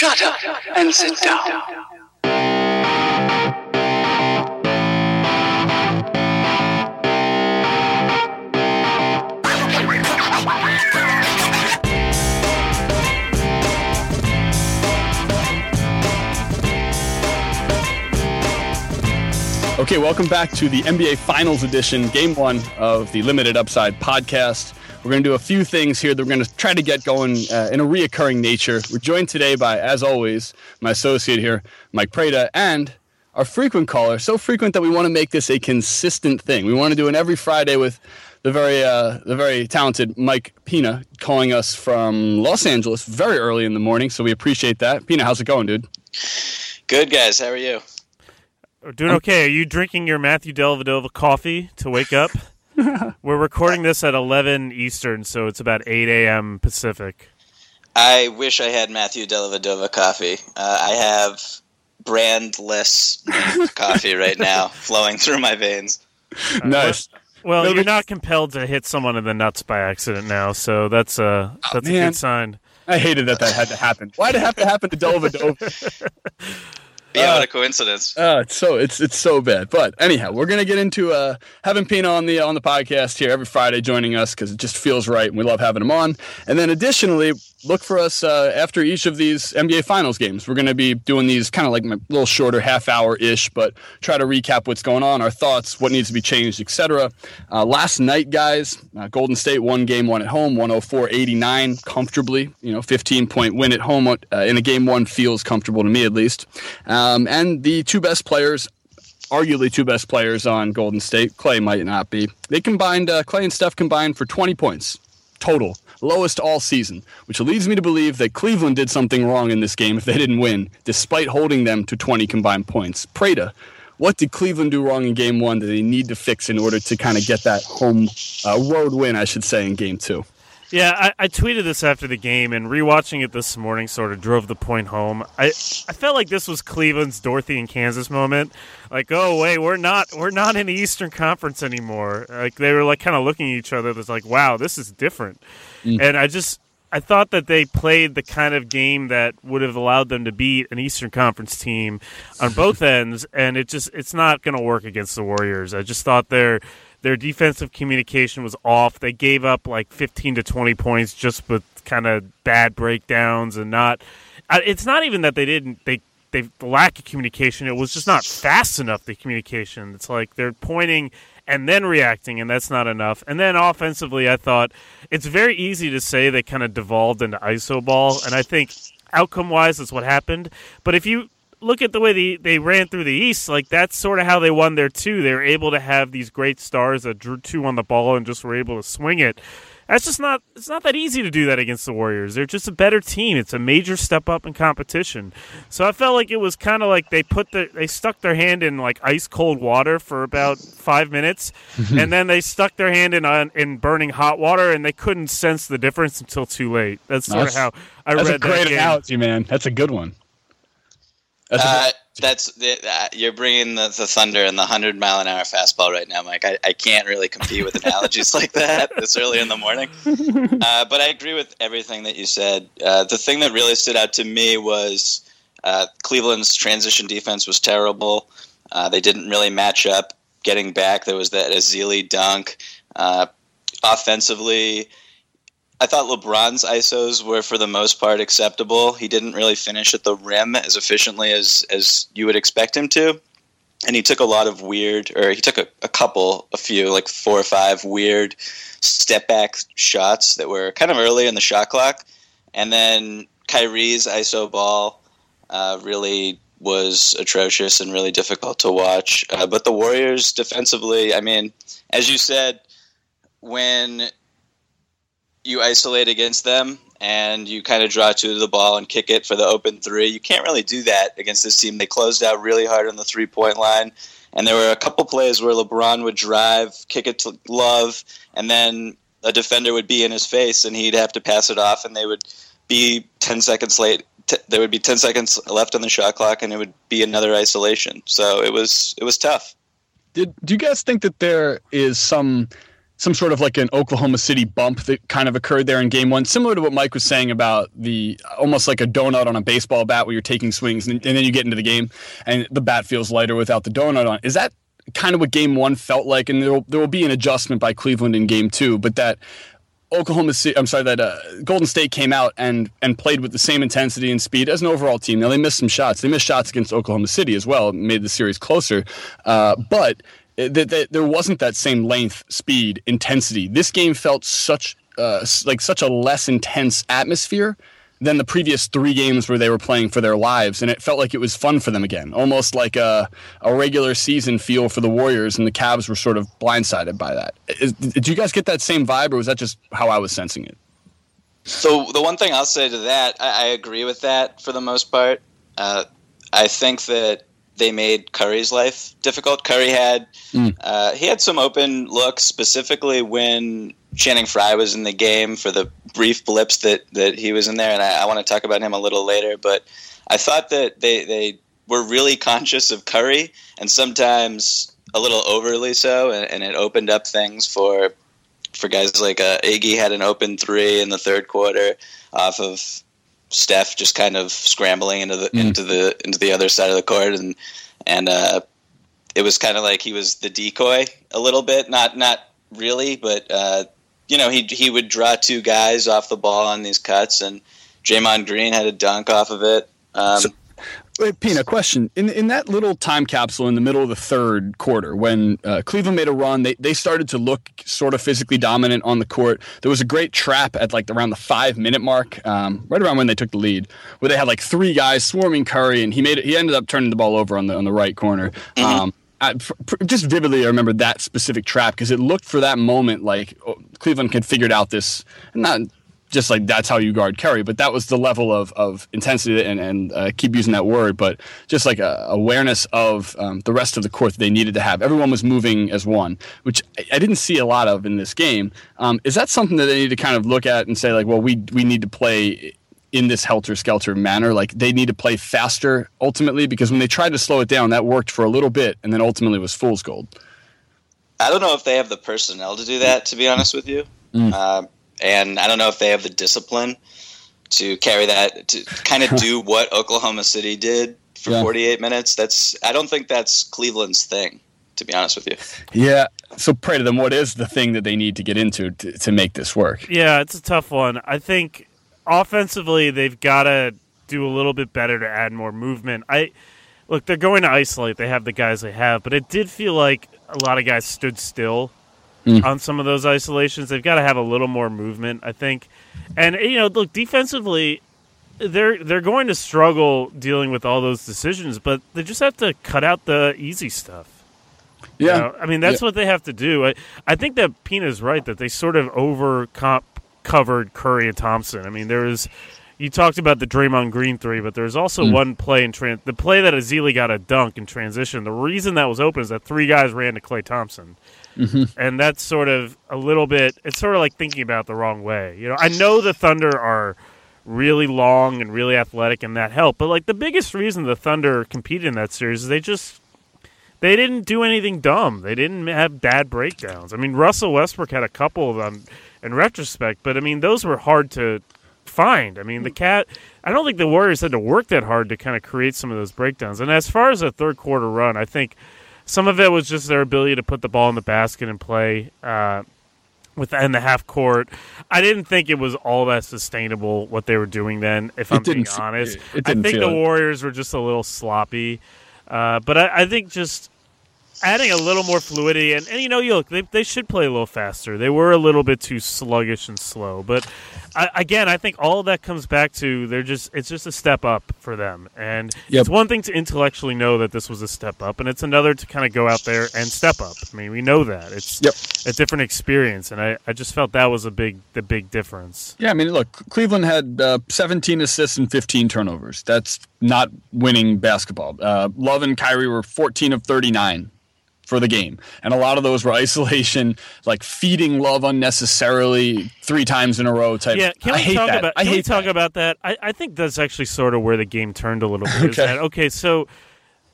shut up and sit down. Okay, welcome back to the NBA Finals Edition, game one of the Limited Upside podcast. We're going to do a few things here that we're going to try to get going uh, in a reoccurring nature. We're joined today by, as always, my associate here, Mike Prada, and our frequent caller, so frequent that we want to make this a consistent thing. We want to do it every Friday with the very, uh, the very talented Mike Pina calling us from Los Angeles very early in the morning, so we appreciate that. Pina, how's it going, dude? Good guys, how are you? Doing okay. Are you drinking your Matthew Dellavedova coffee to wake up? We're recording this at 11 Eastern, so it's about 8 a.m. Pacific. I wish I had Matthew Dellavedova coffee. Uh, I have brandless coffee right now flowing through my veins. nice. Well, No, you're not compelled to hit someone in the nuts by accident now, so that's a that's a good sign. I hated that that had to happen. Why'd it have to happen to Dellavedova? Yeah, Uh, what a coincidence. Uh, it's so it's it's so bad. But anyhow, we're gonna get into uh, having Pina on the on the podcast here every Friday, joining us because it just feels right, and we love having him on. And then additionally, look for us uh, after each of these NBA Finals games. We're gonna be doing these kind of like a little shorter, half hour ish, but try to recap what's going on, our thoughts, what needs to be changed, etc. Uh, last night, guys, uh, Golden State won game one at home, 104-89, comfortably. You know, 15 point win at home uh, in a game one feels comfortable to me at least. Um, and the two best players arguably two best players on Golden State. Klay might not be. They combined, uh, Klay and Steph combined for 20 points total, lowest all season, which leads me to believe that Cleveland did something wrong in this game if they didn't win, despite holding them to 20 combined points. Prada, what did Cleveland do wrong in game one that they need to fix in order to kind of get that home uh, road win, I should say, in game two? Yeah, I, I tweeted this after the game, and rewatching it this morning sort of drove the point home. I I felt like this was Cleveland's Dorothy in Kansas moment. Like, oh wait, we're not we're not in the Eastern Conference anymore. Like they were like kind of looking at each other. It's like, wow, this is different. Mm. And I just I thought that they played the kind of game that would have allowed them to beat an Eastern Conference team on both ends, and it just it's not going to work against the Warriors. I just thought their their defensive communication was off. They gave up like 15 to 20 points just with kind of bad breakdowns and not. Uh, it's not even that they didn't they they the lack of communication. It was just not fast enough. The communication. It's like they're pointing and then reacting, and that's not enough. And then offensively, I thought it's very easy to say they kind of devolved into iso ball, and I think outcome wise, that's what happened. But if you look at the way they, they ran through the East, like that's sort of how they won there too. They were able to have these great stars that drew two on the ball and just were able to swing it. That's just not it's not that easy to do that against the Warriors. They're just a better team. It's a major step up in competition. So I felt like it was kind of like they put the they stuck their hand in like ice cold water for about 5 minutes and then they stuck their hand in in burning hot water and they couldn't sense the difference until too late. That's sort That's- of how I That's read a great that game. analogy, man. That's a good one. That's Uh, that's uh, you're bringing the, the thunder and the hundred mile an hour fastball right now, Mike. I, I can't really compete with analogies like that this early in the morning. Uh, but I agree with everything that you said. Uh, the thing that really stood out to me was uh, Cleveland's transition defense was terrible. Uh, they didn't really match up. Getting back, there was that Ezeli dunk. Uh, offensively, I thought LeBron's ISOs were for the most part acceptable. He didn't really finish at the rim as efficiently as as you would expect him to. And he took a lot of weird, or he took a, a couple, a few, like four or five weird step back shots that were kind of early in the shot clock. And then Kyrie's ISO ball uh, really was atrocious and really difficult to watch. Uh, but the Warriors defensively, I mean, as you said, when you isolate against them and you kind of draw two to the ball and kick it for the open three. You can't really do that against this team. They closed out really hard on the three point line. And there were a couple plays where LeBron would drive, kick it to Love, and then a defender would be in his face and he'd have to pass it off, and they would be 10 seconds late. There would be 10 seconds left on the shot clock, and it would be another isolation. So it was it was tough. Did do you guys think that there is some some sort of like an Oklahoma City bump that kind of occurred there in game one, similar to what Mike was saying about the almost like a donut on a baseball bat where you're taking swings and, and then you get into the game and the bat feels lighter without the donut on. Is that kind of what game one felt like? And there will, there will be an adjustment by Cleveland in game two, but that Oklahoma City, I'm sorry, that uh, Golden State came out and and played with the same intensity and speed as an overall team. Now they missed some shots. They missed shots against Oklahoma City as well, made the series closer. Uh, but that, that there wasn't that same length, speed, intensity. This game felt such uh, like such a less intense atmosphere than the previous three games where they were playing for their lives, and it felt like it was fun for them again, almost like a, a regular season feel for the Warriors, and the Cavs were sort of blindsided by that. Is, did you guys get that same vibe, or was that just how I was sensing it? So the one thing I'll say to that, I, I agree with that for the most part. Uh, I think that they made Curry's life difficult. Curry had mm. uh, he had some open looks, specifically when Channing Frye was in the game for the brief blips that that he was in there, and I, I want to talk about him a little later. But I thought that they they were really conscious of Curry, and sometimes a little overly so, and, and it opened up things for for guys like uh, Iggy had an open three in the third quarter off of Steph just kind of scrambling into the mm. into the into the other side of the court, and and uh, it was kind of like he was the decoy a little bit, not not really, but uh, you know he he would draw two guys off the ball on these cuts, and Draymond Green had a dunk off of it. Um, so, Wait, Pina, question. In in that little time capsule in the middle of the third quarter, when uh, Cleveland made a run, they, they started to look sort of physically dominant on the court. There was a great trap at like around the five minute mark, um, right around when they took the lead, where they had like three guys swarming Curry, and he made it, he ended up turning the ball over on the on the right corner. Mm-hmm. Um, I, just vividly, I remember that specific trap because it looked for that moment like oh, Cleveland had figured out this not just like that's how you guard Curry. But that was the level of, of intensity and, and uh, keep using that word, but just like a awareness of um, the rest of the court that they needed to have. Everyone was moving as one, which I didn't see a lot of in this game. Um, is that something that they need to kind of look at and say like, well, we we need to play in this helter skelter manner? Like they need to play faster ultimately because when they tried to slow it down, that worked for a little bit and then ultimately was fool's gold. I don't know if they have the personnel to do that. To be honest with you. Mm. Uh, and I don't know if they have the discipline to carry that to kind of do what Oklahoma City did for yeah. 48 minutes. That's I don't think that's Cleveland's thing, to be honest with you. Yeah. So pray to them. What is the thing that they need to get into to, to make this work? Yeah, it's a tough one. I think offensively they've got to do a little bit better to add more movement. I look, they're going to isolate. They have the guys they have, but it did feel like a lot of guys stood still mm. on some of those isolations. They've got to have a little more movement, I think. And you know, look defensively, they're they're going to struggle dealing with all those decisions, but they just have to cut out the easy stuff. Yeah, you know? I mean that's yeah. what they have to do. I, I think that Pina's right that they sort of over covered Curry and Thompson. I mean there is. you talked about the Draymond Green three, but there's also mm. one play in trans the play that Ezeli got a dunk in transition. The reason that was open is that three guys ran to Klay Thompson. Mm-hmm. And that's sort of a little bit, it's sort of like thinking about the wrong way. You know, I know the Thunder are really long and really athletic and that helped, but like the biggest reason the Thunder competed in that series is they just, they didn't do anything dumb. They didn't have bad breakdowns. I mean, Russell Westbrook had a couple of them in retrospect, but I mean, those were hard to find. I mean, the cat. I don't think the Warriors had to work that hard to kind of create some of those breakdowns. And as far as a third quarter run, I think some of it was just their ability to put the ball in the basket and play uh, within the half court. I didn't think it was all that sustainable what they were doing then. If I'm being honest, it, it I think the Warriors were just a little sloppy. Uh, but I, I, think just adding a little more fluidity and, and you know, you look, they, they should play a little faster. They were a little bit too sluggish and slow, but I, again, I think all of that comes back to they're just it's just a step up for them, and yep. it's one thing to intellectually know that this was a step up, and it's another to kind of go out there and step up. I mean, we know that it's yep. a different experience, and I, I just felt that was a big the big difference. Yeah, I mean, look, Cleveland had uh, 17 assists and 15 turnovers. That's not winning basketball. Uh, Love and Kyrie were 14 of 39 for the game. And a lot of those were isolation, like feeding love unnecessarily three times in a row type. Yeah, can we talk that. about? Can I hate we talk that. about that? I, I think that's actually sort of where the game turned a little bit. okay. Okay, so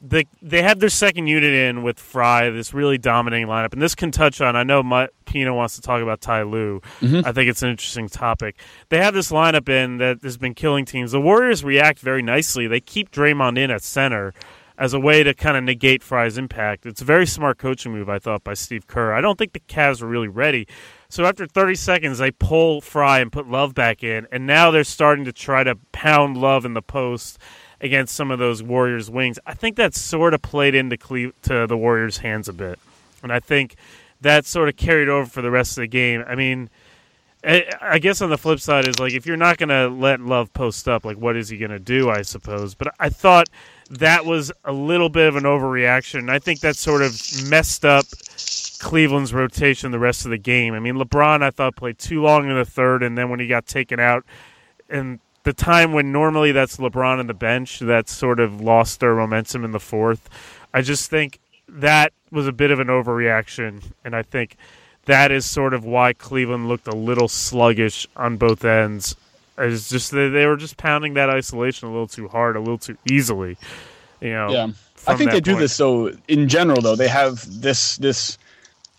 the they had their second unit in with Frye, this really dominating lineup, and this can touch on. I know my, Pina wants to talk about Ty Lue. Mm-hmm. I think it's an interesting topic. They have this lineup in that has been killing teams. The Warriors react very nicely. They keep Draymond in at center as a way to kind of negate Frye's impact. It's a very smart coaching move, I thought, by Steve Kerr. I don't think the Cavs were really ready. So after 30 seconds, they pull Frye and put Love back in, and now they're starting to try to pound Love in the post against some of those Warriors wings. I think that sort of played into Cle- to the Warriors' hands a bit, and I think that sort of carried over for the rest of the game. I mean, I, guess on the flip side is like if you're not going to let Love post up, like what is he going to do? I suppose, but I thought that was a little bit of an overreaction. I think that sort of messed up Cleveland's rotation the rest of the game. I mean, LeBron I thought played too long in the third, and then when he got taken out, and the time when normally that's LeBron on the bench, that sort of lost their momentum in the fourth. I just think that was a bit of an overreaction, and I think that is sort of why Cleveland looked a little sluggish on both ends. It's just they, they were just pounding that isolation a little too hard, a little too easily. You know. Yeah. I think they do this so in general though they have this this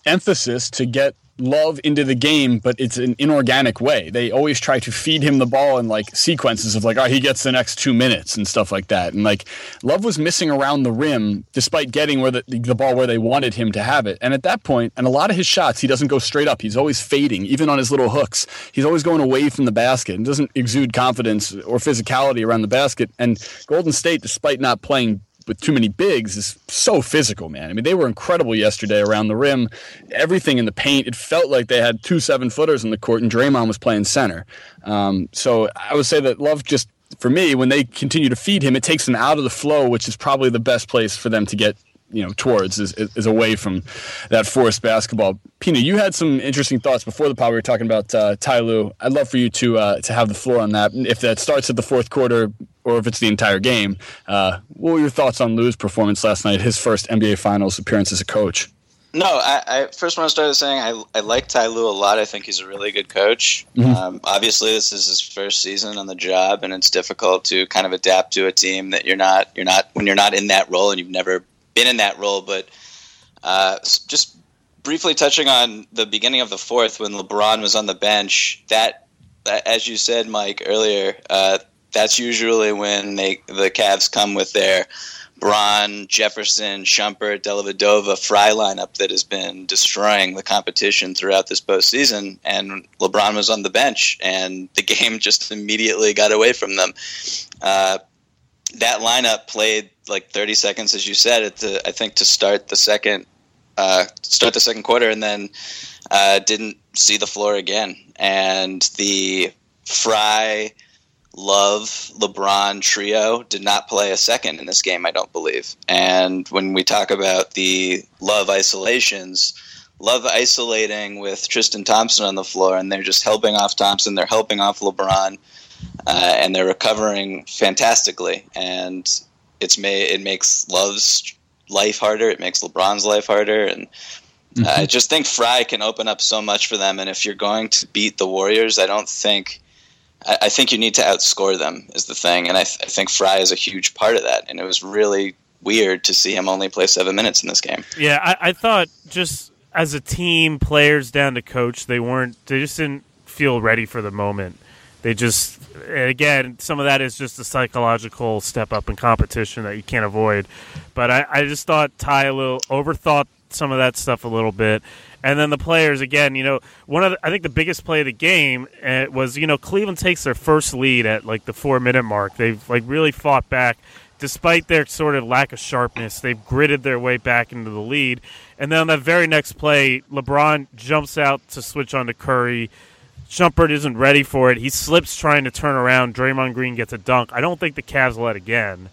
emphasis to get love into the game but it's an inorganic way. They always try to feed him the ball in like sequences of like oh he gets the next two minutes and stuff like that. And like love was missing around the rim despite getting where the, the ball where they wanted him to have it. And at that point and a lot of his shots he doesn't go straight up. He's always fading even on his little hooks. He's always going away from the basket and doesn't exude confidence or physicality around the basket. And golden state despite not playing with too many bigs is so physical, man. I mean, they were incredible yesterday around the rim. Everything in the paint, it felt like they had two seven footers in the court, and Draymond was playing center. Um, so I would say that Love just, for me, when they continue to feed him, it takes him out of the flow, which is probably the best place for them to get. You know, towards is, is away from that forced basketball. Pina, you had some interesting thoughts before the pod. We were talking about uh, Ty. I'd love for you to uh, to have the floor on that. If that starts at the fourth quarter, or if it's the entire game. Uh, what were your thoughts on Lue's performance last night, his first NBA Finals appearance as a coach? No, I, I first want to start by saying I, I like Ty Lue a lot. I think he's a really good coach. Um, obviously, this is his first season on the job, and it's difficult to kind of adapt to a team that you're not you're not when you're not in that role and you've never been in that role. But uh, just briefly touching on the beginning of the fourth when LeBron was on the bench, that, that as you said, Mike earlier, uh, that's usually when they the Cavs come with their Braun, Jefferson, Shumpert, Dellavedova Frye lineup that has been destroying the competition throughout this postseason. And LeBron was on the bench, and the game just immediately got away from them. Uh, that lineup played like 30 seconds, as you said, at the, I think to start the second uh, start the second quarter, and then uh, didn't see the floor again. And the Frye, Love, LeBron trio did not play a second in this game, I don't believe. And when we talk about the Love isolations, Love isolating with Tristan Thompson on the floor, and they're just helping off Thompson, they're helping off LeBron, uh, and they're recovering fantastically. And it's made it makes Love's life harder, it makes LeBron's life harder, and uh, I just think Frye can open up so much for them. And if you're going to beat the Warriors, I don't think. I, think you need to outscore them is the thing, and I, th- I think Frye is a huge part of that. And it was really weird to see him only play seven minutes in this game. Yeah, I, I thought just as a team, players down to coach, they weren't. They just didn't feel ready for the moment. They just, again, some of that is just a psychological step up in competition that you can't avoid. But I, I just thought Ty a little overthought some of that stuff a little bit. And then the players again, you know, one of the, I think the biggest play of the game uh, was you know Cleveland takes their first lead at like the four minute mark. They've like really fought back despite their sort of lack of sharpness, they've gritted their way back into the lead. And then on that very next play, LeBron jumps out to switch on to Curry. Shumpert isn't ready for it. He slips trying to turn around. Draymond Green gets a dunk. I don't think the Cavs let again.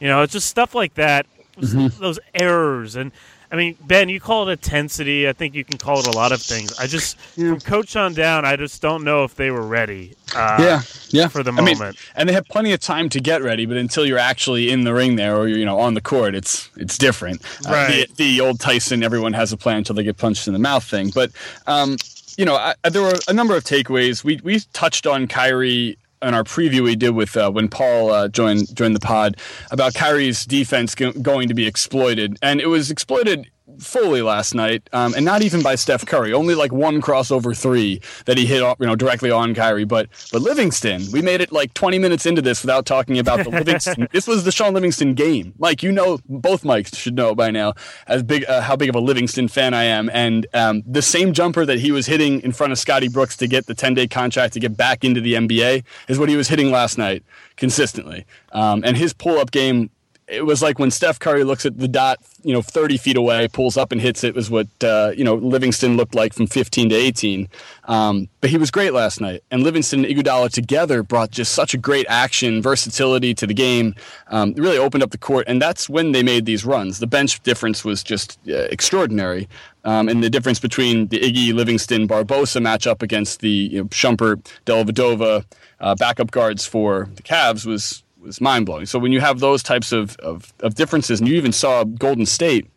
You know, it's just stuff like that. Those errors and I mean, Ben, you call it intensity. I think you can call it a lot of things. I just, from coach on down, I just don't know if they were ready. Uh, yeah, yeah. for the I mean, moment. and they have plenty of time to get ready, but until you're actually in the ring there or you're you know on the court, it's it's different. Uh, Right. the, the old Tyson, everyone has a plan until they get punched in the mouth thing. But um, you know, I, there were a number of takeaways. We we touched on Kyrie in our preview we did with uh, when Paul uh, joined joined the pod about Kyrie's defense go- going to be exploited, and it was exploited fully last night, um, and not even by Steph Curry. Only like one crossover three that he hit, you know, directly on Kyrie. But but Livingston, we made it like 20 minutes into this without talking about the Livingston. this was the Shaun Livingston game. Mike, you know, both mics should know by now as big uh, how big of a Livingston fan I am, and um, the same jumper that he was hitting in front of Scotty Brooks to get the 10 day contract to get back into the NBA is what he was hitting last night consistently. Um, and his pull up game it was like when Steph Curry looks at the dot, you know, 30 feet away, pulls up and hits it was what, uh, you know, Livingston looked like from 15 to 18. Um, but he was great last night. And Livingston and Iguodala together brought just such a great action, versatility to the game, um, really opened up the court. And that's when they made these runs. The bench difference was just uh, extraordinary. Um, and the difference between the Iggy Livingston Barbosa matchup against the you know, Shumpert Dellavedova uh, backup guards for the Cavs was was mind blowing. So when you have those types of, of, of differences, and you even saw Golden State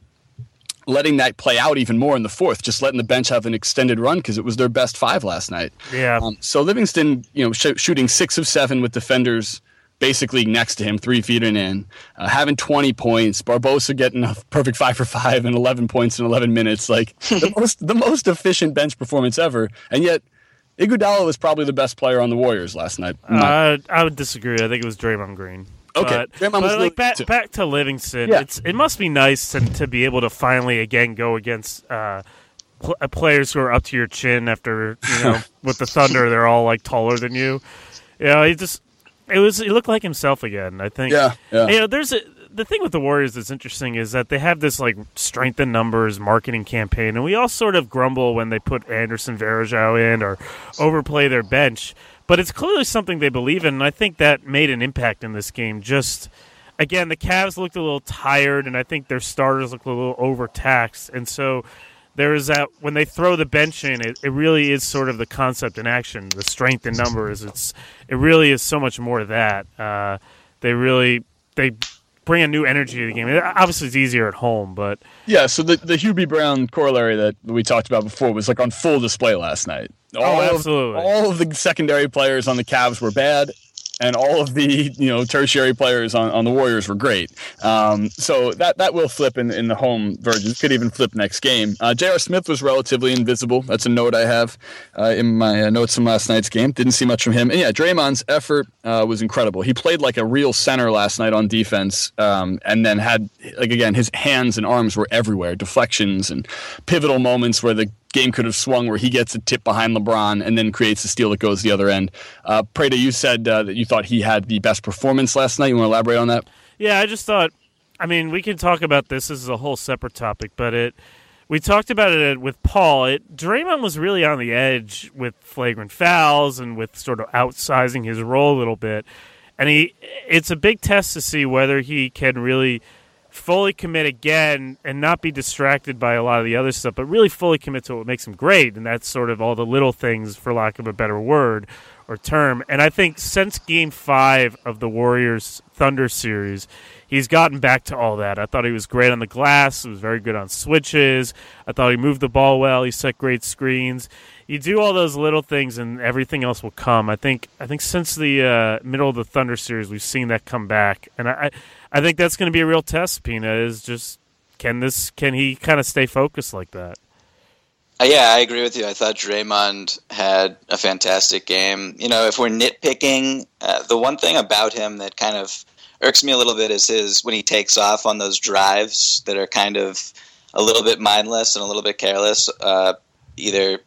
letting that play out even more in the fourth, just letting the bench have an extended run because it was their best five last night. Yeah. Um, so Livingston, you know, sh- shooting six of seven with defenders basically next to him, three feet and in, uh, having 20 points. Barbosa getting a perfect five for five and 11 points in 11 minutes, like the most the most efficient bench performance ever. And yet Iguodala was probably the best player on the Warriors last night. Uh, I would disagree. I think it was Draymond Green. Okay, but, Draymond but was like back too. back to Livingston, Yeah. it's it must be nice to, to be able to finally again go against uh, pl- uh, players who are up to your chin after you know with the Thunder they're all like taller than you. You know, he just it was he looked like himself again. I think. Yeah, yeah. You know, there's a the thing with the Warriors that's interesting is that they have this like strength in numbers marketing campaign, and we all sort of grumble when they put Anderson Varejao in or overplay their bench. But it's clearly something they believe in, and I think that made an impact in this game. Just again, the Cavs looked a little tired, and I think their starters looked a little overtaxed, and so there is that when they throw the bench in, it, it really is sort of the concept in action, the strength in numbers. It's it really is so much more that. Uh, they really they bring a new energy to the game. It- obviously, it's easier at home, but Yeah, so the, the Hubie Brown corollary that we talked about before was like on full display last night. Oh, all of- Oh, absolutely. all of the secondary players on the Cavs were bad, and all of the you know tertiary players on, on the Warriors were great. Um, so that that will flip in, in the home version. Could even flip next game. Uh, J.R. Smith was relatively invisible. That's a note I have uh, in my uh, notes from last night's game. Didn't see much from him. And yeah, Draymond's effort uh, was incredible. He played like a real center last night on defense, um, and then had like again his hands and arms were everywhere, deflections and pivotal moments where the game could have swung where he gets a tip behind LeBron and then creates a steal that goes the other end. Uh, Prada, you said uh, that you thought he had the best performance last night. You want to elaborate on that? Yeah, I just thought. I mean, we can talk about this. This is a whole separate topic, but it. We talked about it with Paul. It Draymond was really on the edge with flagrant fouls and with sort of outsizing his role a little bit, and he. It's a big test to see whether he can really fully commit again and not be distracted by a lot of the other stuff, but really fully commit to what makes him great, and that's sort of all the little things, for lack of a better word or term. And I think since Game Five of the Warriors Thunder series, he's gotten back to all that. I thought he was great on the glass. He was very good on switches. I thought he moved the ball well. He set great screens. You do all those little things, and everything else will come. I think. I think since the uh, middle of the Thunder series, we've seen that come back, and I, I think that's going to be a real test. Pina is just can this can he kind of stay focused like that? Uh, yeah, I agree with you. I thought Draymond had a fantastic game. You know, if we're nitpicking, uh, the one thing about him that kind of irks me a little bit is his when he takes off on those drives that are kind of a little bit mindless and a little bit careless, uh, either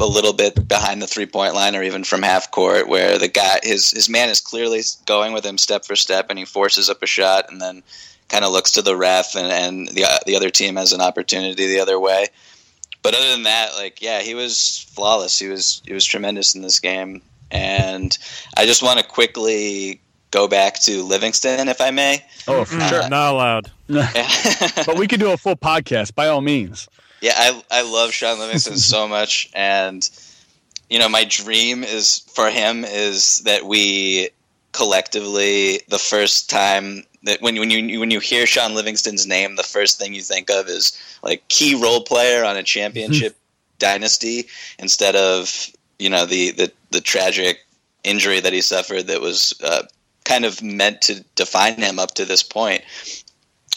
a little bit behind the three point line or even from half court, where the guy his his man is clearly going with him step for step, and he forces up a shot and then kind of looks to the ref, and, and the the other team has an opportunity the other way but other than that, like yeah, he was flawless. He was he was tremendous in this game, and I just want to quickly go back to Livingston, if I may. Oh, for sure. Not allowed. but we could do a full podcast by all means. Yeah, I I love Shaun Livingston so much, and you know my dream is for him is that we collectively the first time that when when you when you hear Shaun Livingston's name, the first thing you think of is like key role player on a championship dynasty instead of you know the the the tragic injury that he suffered that was uh, kind of meant to define him up to this point.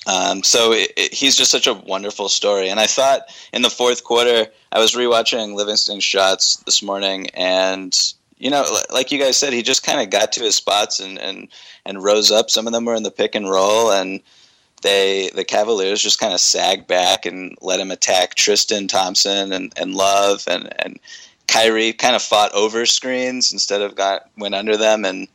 Um, so it, it, he's just such a wonderful story. And I thought in the fourth quarter, I was rewatching Livingston's shots this morning, and you know, like you guys said, he just kind of got to his spots and, and and rose up. Some of them were in the pick and roll, and they the Cavaliers just kind of sagged back and let him attack Tristan Thompson and, and Love and and Kyrie kind of fought over screens instead of got went under them and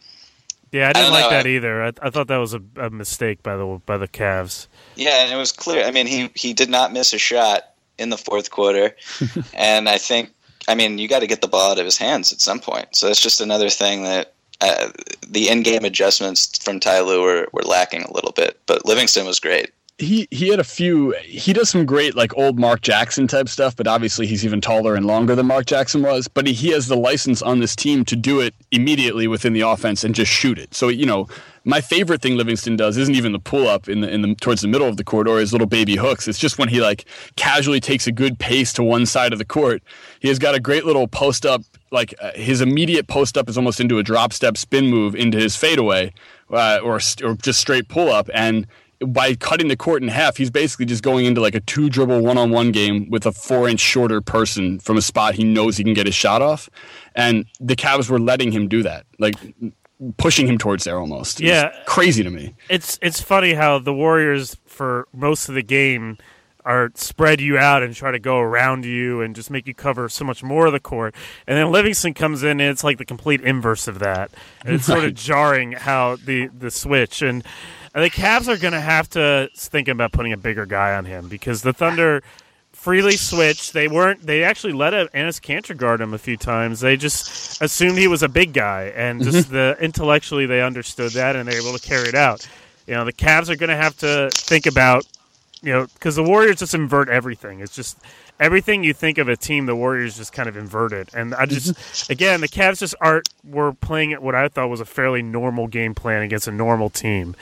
yeah, I didn't I like know. that either. I, I thought that was a, a mistake by the by the Cavs. yeah, and it was clear. I mean, he he did not miss a shot in the fourth quarter, and I think I mean you got to get the ball out of his hands at some point. So that's just another thing that. Uh, the in-game adjustments from Ty Lue were, were lacking a little bit, but Livingston was great. He he had a few he does some great like old Mark Jackson type stuff, but obviously he's even taller and longer than Mark Jackson was. But he, he has the license on this team to do it immediately within the offense and just shoot it. So you know, my favorite thing Livingston does isn't even the pull up in the in the towards the middle of the court or his little baby hooks. It's just when he like casually takes a good pace to one side of the court. He has got a great little post up. Like uh, his immediate post up is almost into a drop step spin move into his fadeaway, uh, or or just straight pull up and by cutting the court in half, he's basically just going into like a two dribble one on one game with a four inch shorter person from a spot he knows he can get his shot off. And the Cavs were letting him do that, like pushing him towards there almost. It Yeah. crazy to me. It's it's funny how the Warriors for most of the game are spread you out and try to go around you and just make you cover so much more of the court. And then Livingston comes in and it's like the complete inverse of that. And it's sort of jarring how the the switch and and the Cavs are going to have to think about putting a bigger guy on him because the Thunder freely switched. They weren't. They actually let Enes Kanter guard him a few times. They just assumed he was a big guy, and just mm-hmm. the intellectually they understood that and they're able to carry it out. You know, the Cavs are going to have to think about, you know, because the Warriors just invert everything. It's just everything you think of a team, the Warriors just kind of inverted. And I just, mm-hmm. again, the Cavs just aren't were playing at what I thought was a fairly normal game plan against a normal team.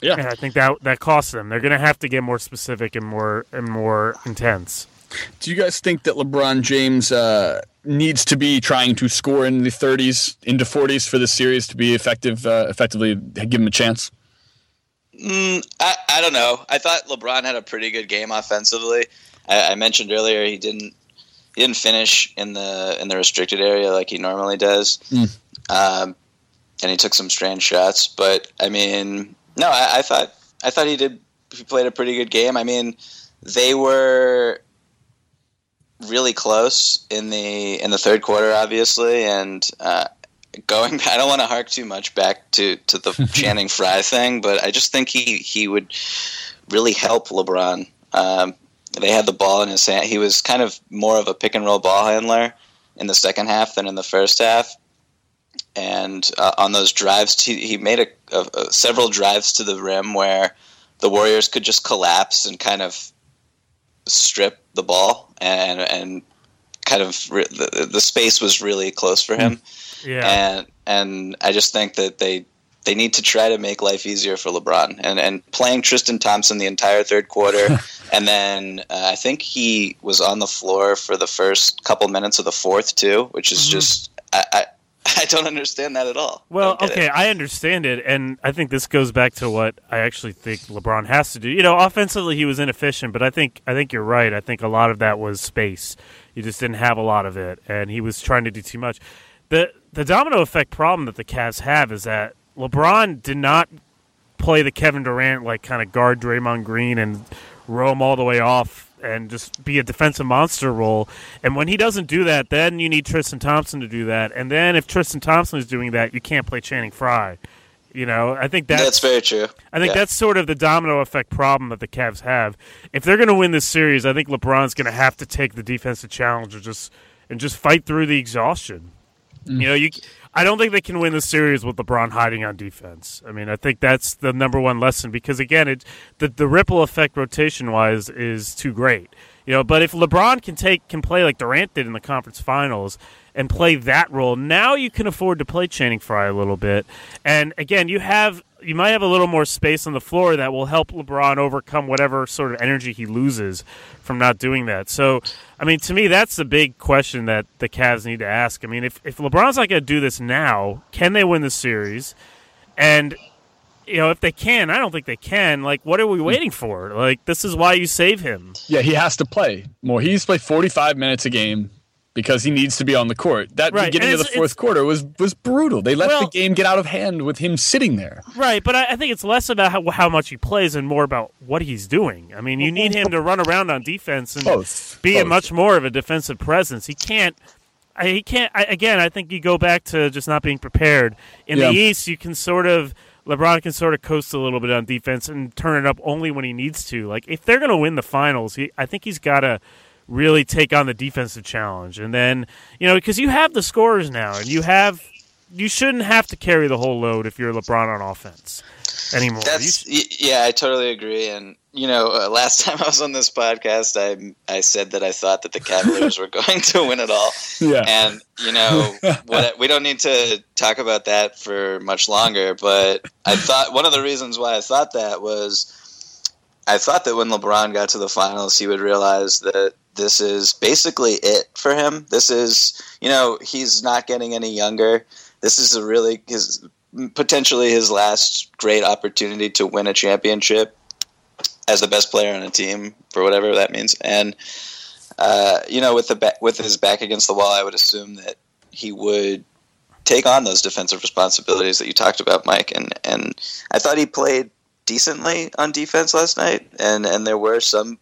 Yeah. And I think that that costs them. They're going to have to get more specific and more and more intense. Do you guys think that LeBron James uh, needs to be trying to score in the 30s into 40s for this series to be effective? Uh, effectively, give him a chance. Mm, I, I don't know. I thought LeBron had a pretty good game offensively. I, I mentioned earlier he didn't he didn't finish in the in the restricted area like he normally does, Mm. um, and he took some strange shots. But I mean, no, I, I thought I thought he did. He played a pretty good game. I mean, they were really close in the in the third quarter, obviously, and uh, going. I don't want to hark too much back to to the Channing Frye thing, but I just think he he would really help LeBron. Um, they had the ball in his hand. He was kind of more of a pick and roll ball handler in the second half than in the first half. And uh, on those drives, he, he made a, a, a, several drives to the rim where the Warriors could just collapse and kind of strip the ball and and kind of re- the, the space was really close for him Yeah. and and I just think that they they need to try to make life easier for LeBron and and playing Tristan Thompson the entire third quarter and then uh, I think he was on the floor for the first couple minutes of the fourth too which is Mhm. just I, I I don't understand that at all. Well, okay, it. I understand it, and I think this goes back to what I actually think LeBron has to do. You know, offensively he was inefficient, but I think I think you're right. I think a lot of that was space. He just didn't have a lot of it, and he was trying to do too much. the The domino effect problem that the Cavs have is that LeBron did not play the Kevin Durant like kind of guard Draymond Green and roam all the way off and just be a defensive monster role. And when he doesn't do that, then you need Tristan Thompson to do that. And then if Tristan Thompson is doing that, you can't play Channing Frye. You know, I think that's, that's very true. I think yeah. that's sort of the domino effect problem that the Cavs have. If they're going to win this series, I think LeBron's going to have to take the defensive challenge and just and just fight through the exhaustion. You mm. know, you I don't think they can win the series with LeBron hiding on defense. I mean, I think that's the number one lesson because again, it the the ripple effect rotation wise is too great. You know, but if LeBron can take can play like Durant did in the conference finals and play that role, now you can afford to play Channing Frye a little bit. And again, you have you might have a little more space on the floor that will help LeBron overcome whatever sort of energy he loses from not doing that. So, I mean, to me, that's the big question that the Cavs need to ask. I mean, if, if LeBron's not going to do this now, can they win the series? And, you know, if they can, I don't think they can. Like, what are we waiting for? Like, this is why you save him. Yeah, he has to play more. He's played 45 minutes a game because he needs to be on the court. That Right, beginning of the fourth quarter was was brutal. They let Well- the game get out of hand with him sitting there. Right, but I, I think it's less about how, how much he plays and more about what he's doing. I mean, you need him to run around on defense and Both. be a much more of a defensive presence. He can't. I, he can't. I, again, I think you go back to just not being prepared. In Yeah. the East, you can sort of LeBron can sort of coast a little bit on defense and turn it up only when he needs to. Like if they're going to win the finals, he, I think he's got to really take on the defensive challenge. And then you know because you have the scorers now, and you have you shouldn't have to carry the whole load if you're LeBron on offense anymore. That's y- yeah, I totally agree. And you know, uh, last time I was on this podcast, I I said that I thought that the Cavaliers were going to win it all. Yeah. And you know, what, we don't need to talk about that for much longer. But I thought one of the reasons why I thought that was I thought that when LeBron got to the finals, he would realize that this is basically it for him. This is, you know, he's not getting any younger. This is a really his potentially his last great opportunity to win a championship as the best player on a team for whatever that means. And uh, you know, with the ba- with his back against the wall, I would assume that he would take on those defensive responsibilities that you talked about, Mike. And and I thought he played decently on defense last night, and and there were some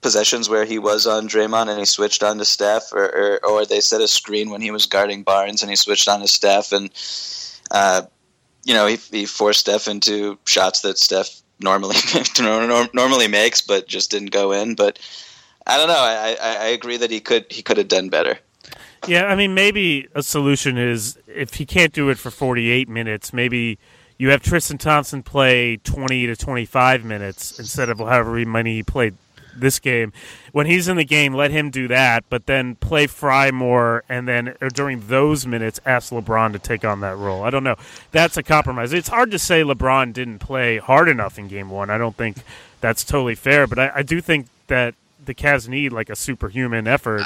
possessions where he was on Draymond and he switched on to Steph, or or, or they set a screen when he was guarding Barnes and he switched on to Steph, and uh, you know he, he forced Steph into shots that Steph normally normally makes, but just didn't go in. But I don't know. I, I, I agree that he could he could have done better. Yeah, I mean, maybe a solution is if he can't do it for 48 minutes, maybe you have Tristan Thompson play 20 to 25 minutes instead of however many he played this game. When he's in the game, let him do that, but then play Frye more, and then or during those minutes, ask LeBron to take on that role. I don't know. That's a compromise. It's hard to say LeBron didn't play hard enough in game one. I don't think that's totally fair, but I, I do think that the Cavs need like a superhuman effort.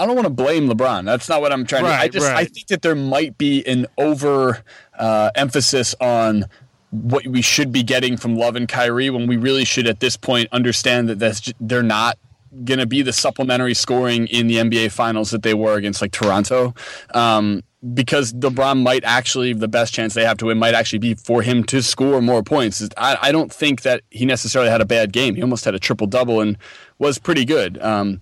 I don't want to blame LeBron. That's not what I'm trying to. I Right, just I think that there might be an over uh, emphasis on what we should be getting from Love and Kyrie when we really should at this point understand that that's they're not going to be the supplementary scoring in the NBA finals that they were against like Toronto. Um, because LeBron might actually the best chance they have to win might actually be for him to score more points. I, I don't think that he necessarily had a bad game. He almost had a triple double and was pretty good. Um,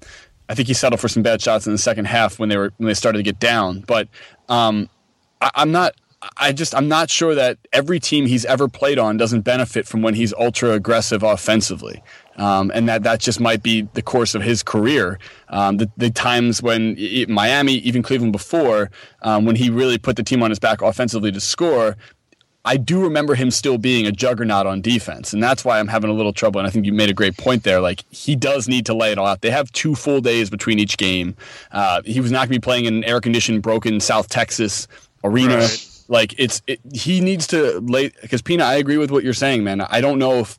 I think he settled for some bad shots in the second half when they were when they started to get down. But um, I, I'm not. I just I'm not sure that every team he's ever played on doesn't benefit from when he's ultra aggressive offensively, um, and that that just might be the course of his career. Um, the, the times when Miami, even Cleveland before, um, when he really put the team on his back offensively to score, I do remember him still being a juggernaut on defense, and that's why I'm having a little trouble. And I think you made a great point there. Like he does need to lay it all out. They have two full days between each game. Uh, he was not going to be playing in an air-conditioned, broken South Texas arena. Right. Like it's it, he needs to lay because Pina. I agree with what you're saying, man. I don't know if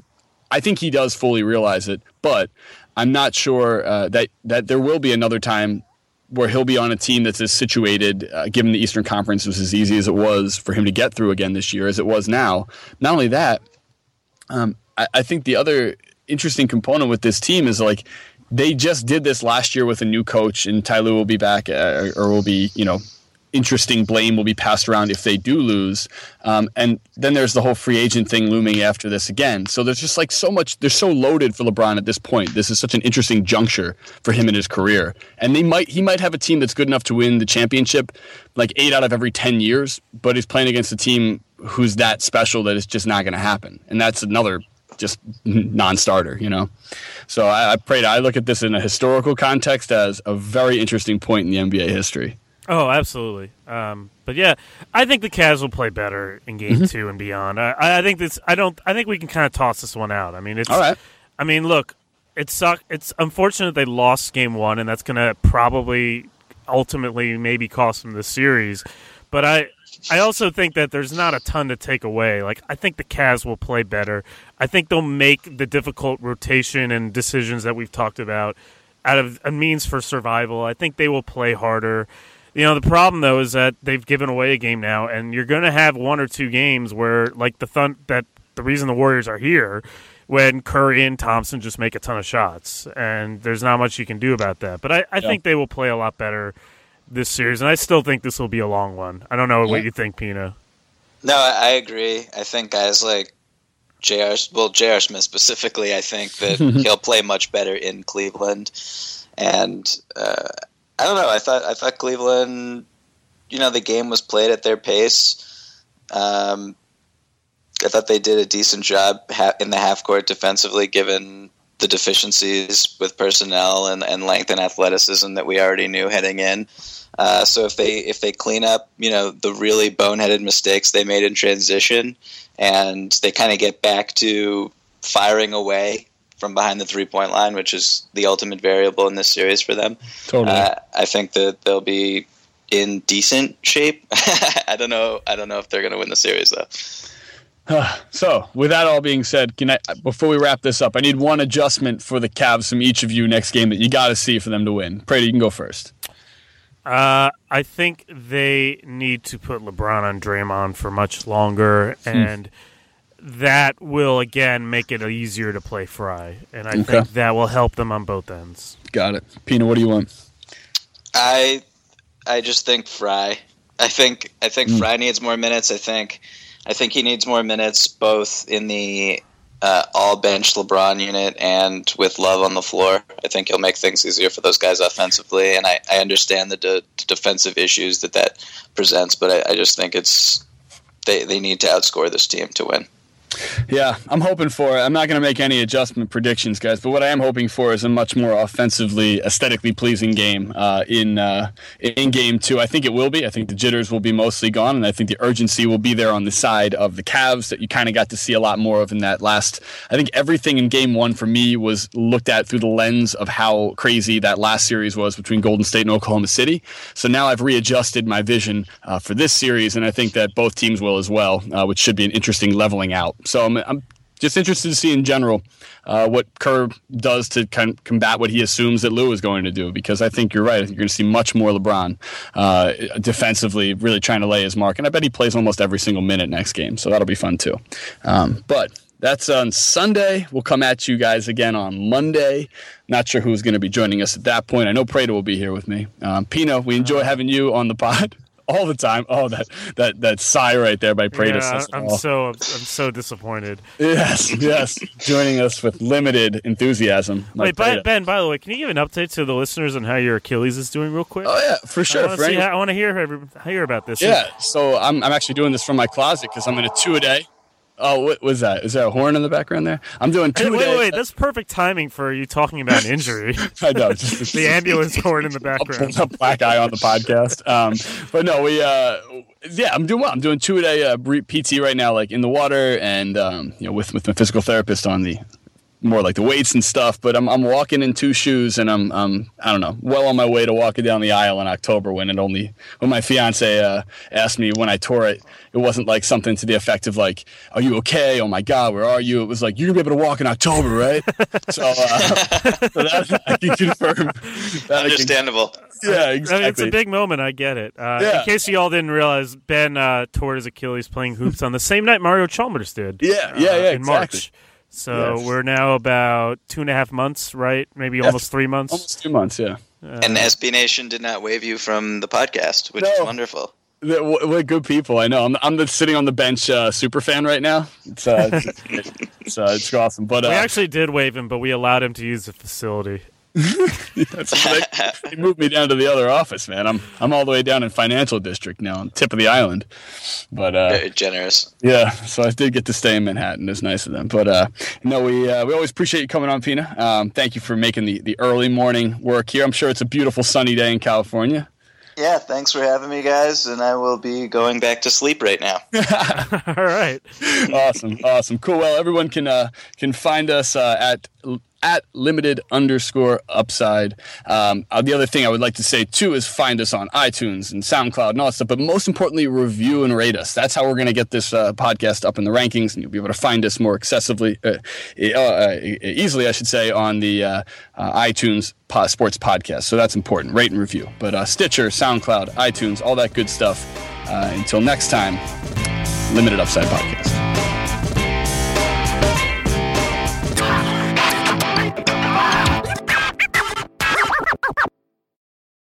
I think he does fully realize it, but I'm not sure uh, that that there will be another time where he'll be on a team that's as situated, uh, given the Eastern Conference was as easy as it was for him to get through again this year as it was now. Not only that, um, I, I think the other interesting component with this team is like they just did this last year with a new coach, and Ty Lue will be back, uh, or will be, you know, interesting blame will be passed around if they do lose. Um, and then there's the whole free agent thing looming after this again. So there's just like so much, they're so loaded for LeBron at this point. This is such an interesting juncture for him in his career. And they might, he might have a team that's good enough to win the championship like eight out of every 10 years, but he's playing against a team who's that special that it's just not going to happen. And that's another just non-starter, you know. So I, I pray. I look at this in a historical context as a very interesting point in the NBA history. Oh, absolutely. Um, but yeah, I think the Cavs will play better in Game Mm-hmm. Two and beyond. I, I think this. I don't. I think we can kind of toss this one out. I mean, it's. All right. I mean, look, it suck. It's unfortunate they lost Game One, and that's going to probably ultimately maybe cost them the series. But I, I also think that there's not a ton to take away. Like I think the Cavs will play better. I think they'll make the difficult rotation and decisions that we've talked about out of a means for survival. I think they will play harder. You know, the problem though is that they've given away a game now, and you're going to have one or two games where, like the thun- that the reason the Warriors are here, when Curry and Thompson just make a ton of shots, and there's not much you can do about that. But I, I Yeah. think they will play a lot better this series, and I still think this will be a long one. I don't know what you think, Pina. No, I I agree. I think guys like J.R. Well, J.R. Smith specifically, I think that he'll play much better in Cleveland. And uh, I don't know. I thought I thought Cleveland, you know, the game was played at their pace. Um, I thought they did a decent job in the half court defensively, given the deficiencies with personnel and, and length and athleticism that we already knew heading in. Uh, so if they if they clean up, you know, the really boneheaded mistakes they made in transition, and they kind of get back to firing away from behind the three point line, which is the ultimate variable in this series for them. Totally. Uh, I think that they'll be in decent shape. I don't know. I don't know if they're going to win the series though. so, with that all being said, can I, before we wrap this up, I need one adjustment for the Cavs from each of you next game that you got to see for them to win. Prady, you can go first. Uh, I think they need to put LeBron on Draymond for much longer, and that will again make it easier to play Frye, and I Okay. think that will help them on both ends. Got it. Pina, what do you want? I I just think Frye. I think I think Frye needs more minutes. I think I think he needs more minutes both in the uh, all bench LeBron unit and with Love on the floor. I think he'll make things easier for those guys offensively, and I, I understand the de- defensive issues that that presents, but I, I just think it's they they need to outscore this team to win. Yeah, I'm hoping for it. I'm not going to make any adjustment predictions, guys, but what I am hoping for is a much more offensively, aesthetically pleasing game uh, in uh, in game two. I think it will be. I think the jitters will be mostly gone, and I think the urgency will be there on the side of the Cavs that you kind of got to see a lot more of in that last. I think everything in game one for me was looked at through the lens of how crazy that last series was between Golden State and Oklahoma City. So now I've readjusted my vision uh, for this series, and I think that both teams will as well, uh, which should be an interesting leveling out. So I'm, I'm just interested to see in general uh, what Kerr does to kind of combat what he assumes that Lue is going to do, because I think you're right. I think you're going to see much more LeBron uh, defensively, really trying to lay his mark, and I bet he plays almost every single minute next game, so that'll be fun too. Um, but that's on Sunday. We'll come at you guys again on Monday. Not sure who's going to be joining us at that point. I know Prado will be here with me. Um, Pina, we enjoy having you on the pod all the time. Oh, that that that sigh right there by Prado. Yeah, I'm all. so I'm so disappointed. Yes, yes. Joining us with limited enthusiasm. Wait, Mike ben, By the way, can you give an update to the listeners on how your Achilles is doing, real quick? Oh yeah, for sure. want For to see. any- How, I want to hear hear about this. yeah. So I'm I'm actually doing this from my closet because I'm in a two a day. Oh, what was that? Is there a horn in the background there? I'm doing Hey, two wait, a wait, wait. That's perfect timing for you talking about an injury. I know. Just, the ambulance horn in the background. a black eye on the podcast. Um, but no, we, uh, yeah, I'm doing well. I'm doing two a day uh, PT right now, like in the water and, um, you know, with, with my physical therapist on the more like the weights and stuff. But I'm, I'm walking in two shoes and I'm, I'm, I don't know, well on my way to walking down the aisle in October when it only, when my fiance, uh, asked me when I tore it, it wasn't like something to the effect of like, are you okay? Oh my God, where are you? It was like, you're gonna be able to walk in October, right? so, uh, so that I can confirm. That I can- Understandable. yeah, I exactly. mean, it's a big moment. I get it. Uh, Yeah. In case you all didn't realize, Ben uh, tore his Achilles playing hoops on the same night Mario Chalmers did. Yeah, uh, yeah, yeah, in exactly. March. So Yes. we're now about two and a half months, right? Maybe almost three months. Almost two months, yeah. And SB Nation did not wave you from the podcast, which is wonderful. They're- What what good people! I know. I'm, I'm the sitting on the bench uh, super fan right now. It's uh, it's, it's, uh, it's awesome. But We uh, actually did waive him, but we allowed him to use the facility. that's- they, they moved me down to the other office, man. I'm I'm all the way down in financial district now, on tip of the island. But uh, Very generous. yeah, so I did get to stay in Manhattan. It's nice of them. But uh, no, we uh, we always appreciate you coming on, Pina. Um, thank you for making the the early morning work here. I'm sure it's a beautiful sunny day in California. Yeah, thanks for having me, guys. And I will be going back to sleep right now. all right. awesome, awesome, cool. Well, everyone can uh, can find us uh, at at limited underscore upside. Um, uh, the other thing I would like to say too is find us on iTunes and SoundCloud and all that stuff, but most importantly, review and rate us. That's how we're going to get this uh, podcast up in the rankings, and you'll be able to find us more accessibly, uh, uh easily, I should say, on the uh, uh, iTunes sports podcast. So that's important. Rate and review. But Stitcher, SoundCloud, iTunes, all that good stuff. until next time, Limited Upside Podcast.